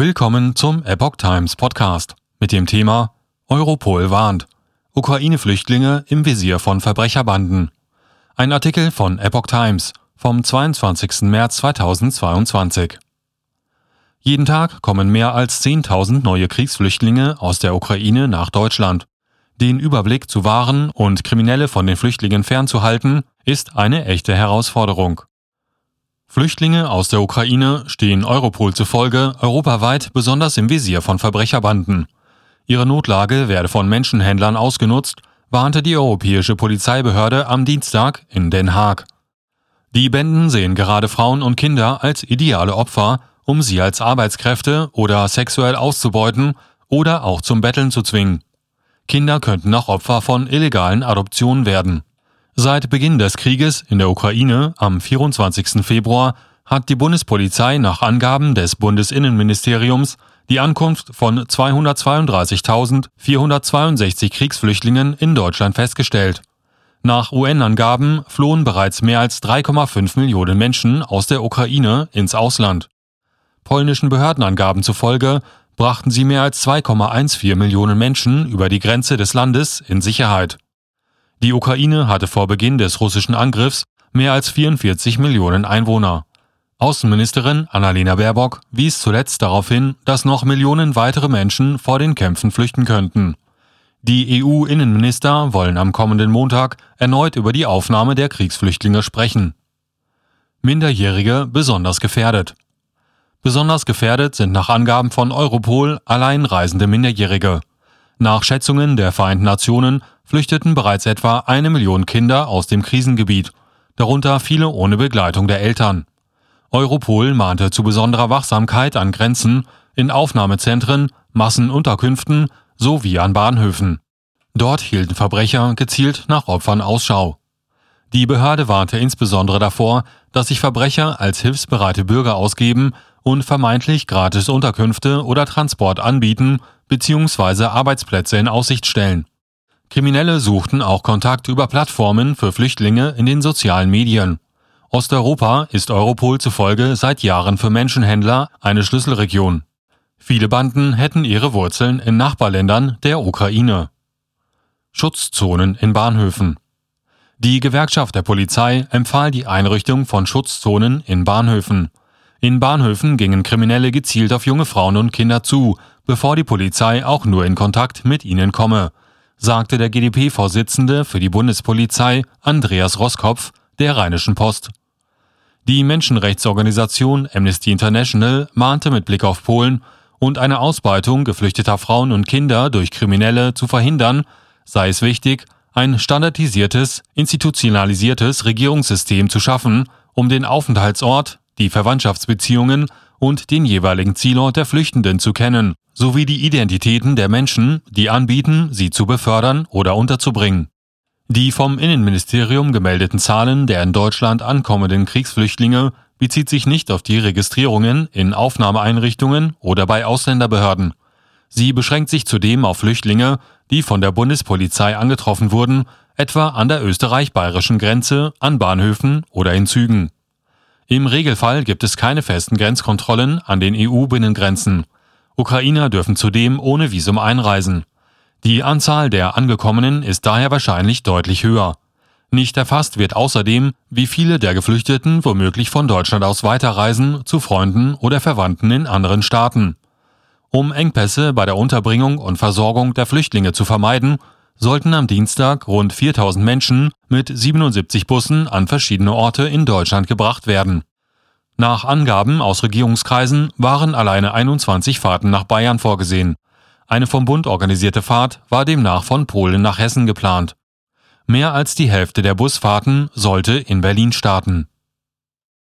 Willkommen zum Epoch Times Podcast mit dem Thema Europol warnt. Ukraine-Flüchtlinge im Visier von Verbrecherbanden. Ein Artikel von Epoch Times vom 22. März 2022. Jeden Tag kommen mehr als 10.000 neue Kriegsflüchtlinge aus der Ukraine nach Deutschland. Den Überblick zu wahren und Kriminelle von den Flüchtlingen fernzuhalten, ist eine echte Herausforderung. Flüchtlinge aus der Ukraine stehen Europol zufolge europaweit besonders im Visier von Verbrecherbanden. Ihre Notlage werde von Menschenhändlern ausgenutzt, warnte die Europäische Polizeibehörde am Dienstag in Den Haag. Die Bänden sehen gerade Frauen und Kinder als ideale Opfer, um sie als Arbeitskräfte oder sexuell auszubeuten oder auch zum Betteln zu zwingen. Kinder könnten auch Opfer von illegalen Adoptionen werden. Seit Beginn des Krieges in der Ukraine am 24. Februar hat die Bundespolizei nach Angaben des Bundesinnenministeriums die Ankunft von 232.462 Kriegsflüchtlingen in Deutschland festgestellt. Nach UN-Angaben flohen bereits mehr als 3,5 Millionen Menschen aus der Ukraine ins Ausland. Polnischen Behördenangaben zufolge brachten sie mehr als 2,14 Millionen Menschen über die Grenze des Landes in Sicherheit. Die Ukraine hatte vor Beginn des russischen Angriffs mehr als 44 Millionen Einwohner. Außenministerin Annalena Baerbock wies zuletzt darauf hin, dass noch Millionen weitere Menschen vor den Kämpfen flüchten könnten. Die EU-Innenminister wollen am kommenden Montag erneut über die Aufnahme der Kriegsflüchtlinge sprechen. Minderjährige besonders gefährdet. Besonders gefährdet sind nach Angaben von Europol alleinreisende Minderjährige. Nach Schätzungen der Vereinten Nationen flüchteten bereits etwa eine Million Kinder aus dem Krisengebiet, darunter viele ohne Begleitung der Eltern. Europol mahnte zu besonderer Wachsamkeit an Grenzen, in Aufnahmezentren, Massenunterkünften sowie an Bahnhöfen. Dort hielten Verbrecher gezielt nach Opfern Ausschau. Die Behörde warnte insbesondere davor, dass sich Verbrecher als hilfsbereite Bürger ausgeben und vermeintlich gratis Unterkünfte oder Transport anbieten bzw. Arbeitsplätze in Aussicht stellen. Kriminelle suchten auch Kontakt über Plattformen für Flüchtlinge in den sozialen Medien. Osteuropa ist Europol zufolge seit Jahren für Menschenhändler eine Schlüsselregion. Viele Banden hätten ihre Wurzeln in Nachbarländern der Ukraine. Schutzzonen in Bahnhöfen. Die Gewerkschaft der Polizei empfahl die Einrichtung von Schutzzonen in Bahnhöfen. In Bahnhöfen gingen Kriminelle gezielt auf junge Frauen und Kinder zu, bevor die Polizei auch nur in Kontakt mit ihnen komme, sagte der GdP-Vorsitzende für die Bundespolizei Andreas Roskopf der Rheinischen Post. Die Menschenrechtsorganisation Amnesty International mahnte mit Blick auf Polen und eine Ausbeutung geflüchteter Frauen und Kinder durch Kriminelle zu verhindern, sei es wichtig, ein standardisiertes, institutionalisiertes Regierungssystem zu schaffen, um den Aufenthaltsort die Verwandtschaftsbeziehungen und den jeweiligen Zielort der Flüchtenden zu kennen, sowie die Identitäten der Menschen, die anbieten, sie zu befördern oder unterzubringen. Die vom Innenministerium gemeldeten Zahlen der in Deutschland ankommenden Kriegsflüchtlinge bezieht sich nicht auf die Registrierungen in Aufnahmeeinrichtungen oder bei Ausländerbehörden. Sie beschränkt sich zudem auf Flüchtlinge, die von der Bundespolizei angetroffen wurden, etwa an der österreich-bayerischen Grenze, an Bahnhöfen oder in Zügen. Im Regelfall gibt es keine festen Grenzkontrollen an den EU-Binnengrenzen. Ukrainer dürfen zudem ohne Visum einreisen. Die Anzahl der Angekommenen ist daher wahrscheinlich deutlich höher. Nicht erfasst wird außerdem, wie viele der Geflüchteten womöglich von Deutschland aus weiterreisen zu Freunden oder Verwandten in anderen Staaten. Um Engpässe bei der Unterbringung und Versorgung der Flüchtlinge zu vermeiden, sollten am Dienstag rund 4000 Menschen mit 77 Bussen an verschiedene Orte in Deutschland gebracht werden. Nach Angaben aus Regierungskreisen waren alleine 21 Fahrten nach Bayern vorgesehen. Eine vom Bund organisierte Fahrt war demnach von Polen nach Hessen geplant. Mehr als die Hälfte der Busfahrten sollte in Berlin starten.